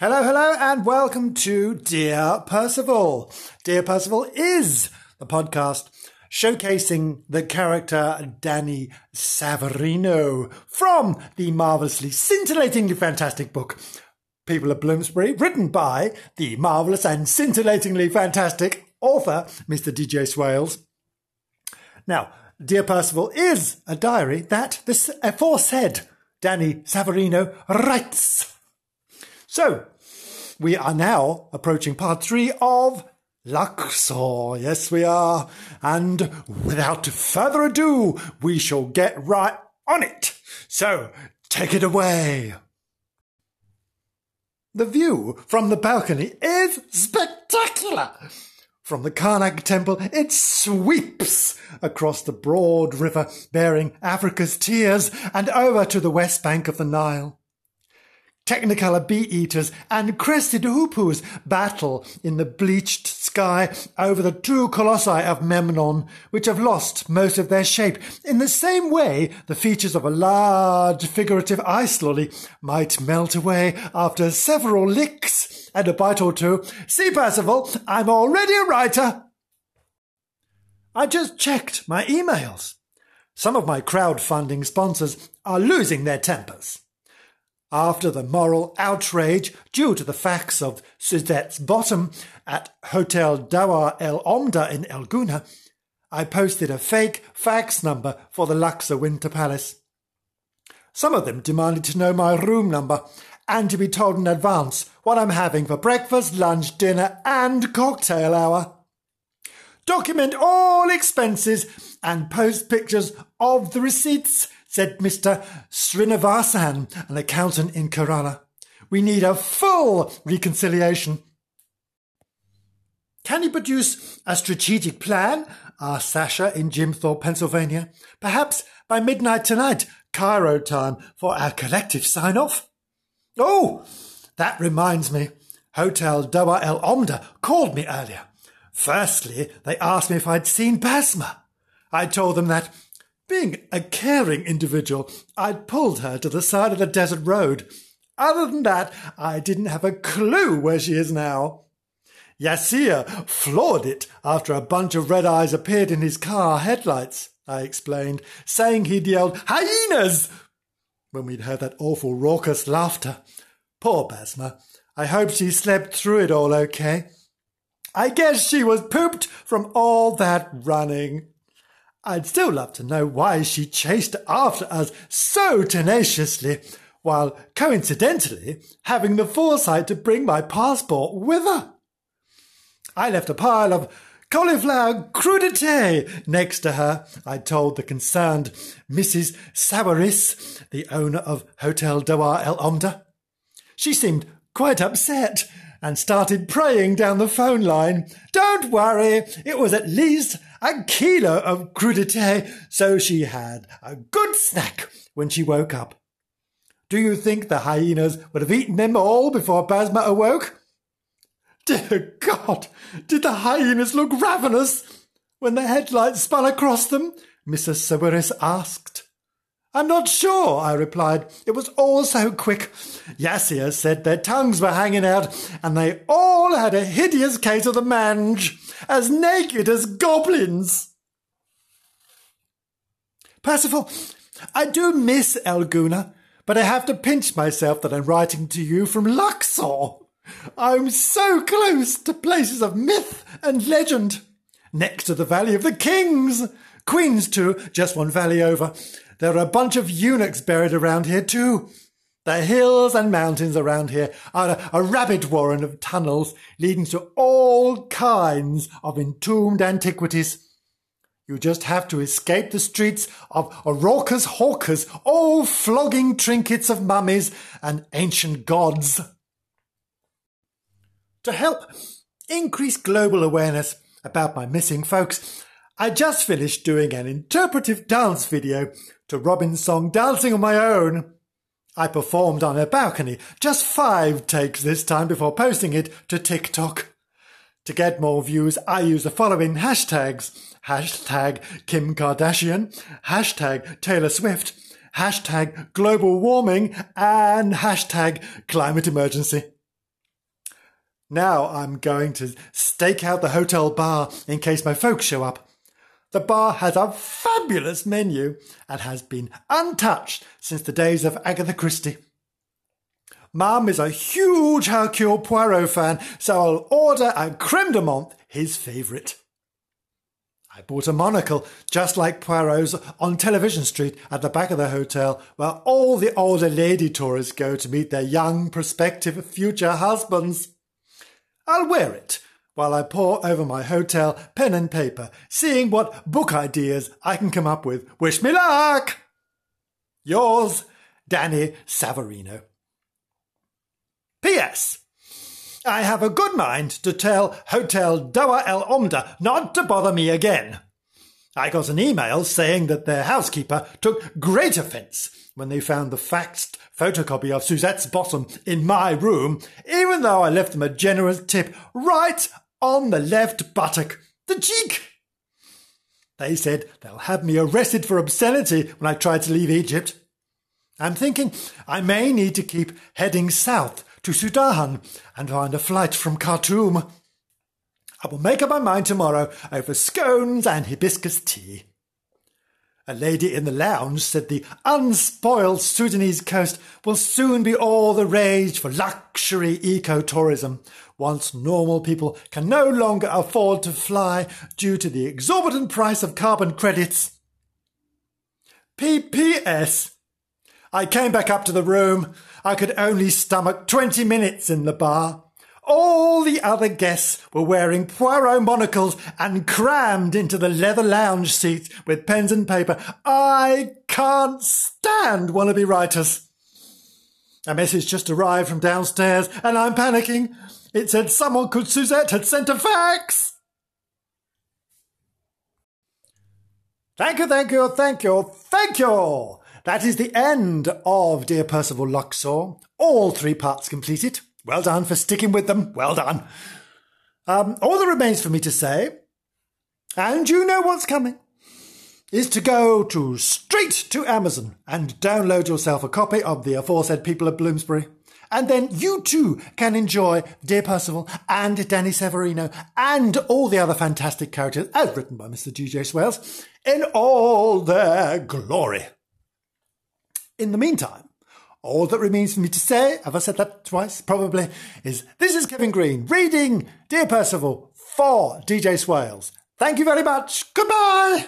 Hello, hello, and welcome to Dear Percival. Dear Percival is the podcast showcasing the character Danny Savarino from the marvelously, scintillatingly fantastic book People of Bloomsbury, written by the marvelous and scintillatingly fantastic author, Mr. DJ Swales. Now, Dear Percival is a diary that the aforesaid Danny Savarino writes. So, we are now approaching part three of Luxor. Yes, we are. And without further ado, we shall get right on it. So, take it away. The view from the balcony is spectacular. From the Karnak temple, it sweeps across the broad river bearing Africa's tears and over to the west bank of the Nile. Technicolor bee-eaters and crested hoopoes battle in the bleached sky over the two colossi of Memnon, which have lost most of their shape. In the same way, the features of a large figurative ice lolly might melt away after several licks and a bite or two. See, Percival, I'm already a writer. I just checked my emails. Some of my crowdfunding sponsors are losing their tempers. After the moral outrage due to the facts of Suzette's bottom at Hotel Dawar El Omda in El Gouna, I posted a fake fax number for the Luxor Winter Palace. Some of them demanded to know my room number and to be told in advance what I'm having for breakfast, lunch, dinner, and cocktail hour. Document all expenses and post pictures of the receipts said Mr. Srinivasan, an accountant in Kerala. We need a full reconciliation. Can you produce a strategic plan? asked Sasha in Jim Thorpe, Pennsylvania. Perhaps by midnight tonight, Cairo time, for our collective sign off? Oh, that reminds me. Hotel Dawar El Omda called me earlier. Firstly, they asked me if I'd seen Basma. I told them that being a caring individual, I'd pulled her to the side of the desert road. Other than that, I didn't have a clue where she is now. Yassir floored it after a bunch of red eyes appeared in his car headlights, I explained, saying he'd yelled, Hyenas! when we'd heard that awful raucous laughter. Poor Basma. I hope she slept through it all okay. I guess she was pooped from all that running. I'd still love to know why she chased after us so tenaciously, while coincidentally having the foresight to bring my passport with her. I left a pile of cauliflower crudité next to her, I told the concerned Mrs. Sawiris, the owner of Hotel Dawar El Omda. She seemed quite upset and started praying down the phone line. Don't worry, it was at least a kilo of crudité, so she had a good snack when she woke up. Do you think the hyenas would have eaten them all before Basma awoke? Dear God, did the hyenas look ravenous when the headlights spun across them? Mrs. Sawiris asked. I'm not sure, I replied. It was all so quick. Yassir said their tongues were hanging out, and they all had a hideous case of the mange, as naked as goblins. Percival, I do miss El Gouna, but I have to pinch myself that I'm writing to you from Luxor. I'm so close to places of myth and legend. Next to the Valley of the Kings. Queens, too, just one valley over. There are a bunch of eunuchs buried around here too. The hills and mountains around here are a, a rabbit warren of tunnels leading to all kinds of entombed antiquities. You just have to escape the streets of raucous hawkers, all flogging trinkets of mummies and ancient gods. To help increase global awareness about my missing folks, I just finished doing an interpretive dance video to Robyn's song Dancing on My Own. I performed on a balcony, just five takes this time before posting it to TikTok. To get more views, I use the following hashtags. Hashtag Kim Kardashian, hashtag Taylor Swift, hashtag global warming, and hashtag climate emergency. Now I'm going to stake out the hotel bar in case my folks show up. The bar has a fabulous menu and has been untouched since the days of Agatha Christie. Mum is a huge Hercule Poirot fan, so I'll order a creme de menthe, his favourite. I bought a monocle, just like Poirot's, on Television Street at the back of the hotel, where all the older lady tourists go to meet their young prospective future husbands. I'll wear it while I pore over my hotel pen and paper, seeing what book ideas I can come up with. Wish me luck! Yours, Danny Savarino. P.S. I have a good mind to tell Hotel Dawar El Omda not to bother me again. I got an email saying that their housekeeper took great offence when they found the faxed photocopy of Suzette's bottom in my room, even though I left them a generous tip right on the left buttock. The cheek! They said they'll have me arrested for obscenity when I try to leave Egypt. I'm thinking I may need to keep heading south to Sudan and find a flight from Khartoum. I will make up my mind tomorrow over scones and hibiscus tea. A lady in the lounge said the unspoiled Sudanese coast will soon be all the rage for luxury ecotourism, once normal people can no longer afford to fly due to the exorbitant price of carbon credits. PPS. I came back up to the room. I could only stomach 20 minutes in the bar. All the other guests were wearing Poirot monocles and crammed into the leather lounge seats with pens and paper. I can't stand wannabe writers. A message just arrived from downstairs and I'm panicking. It said someone called Suzette had sent a fax. Thank you, thank you, thank you, thank you. That is the end of Dear Percival Luxor. All three parts completed. Well done for sticking with them. Well done. Um, all that remains for me to say, and you know what's coming, is to go to straight to Amazon and download yourself a copy of the aforesaid People of Bloomsbury. And then you too can enjoy Dear Percival and Danny Savarino and all the other fantastic characters as written by Mr. G.J. Swales in all their glory. In the meantime, all that remains for me to say, have I said that twice? Probably, is this is Kevin Green reading Dear Percival for DJ Swales. Thank you very much. Goodbye.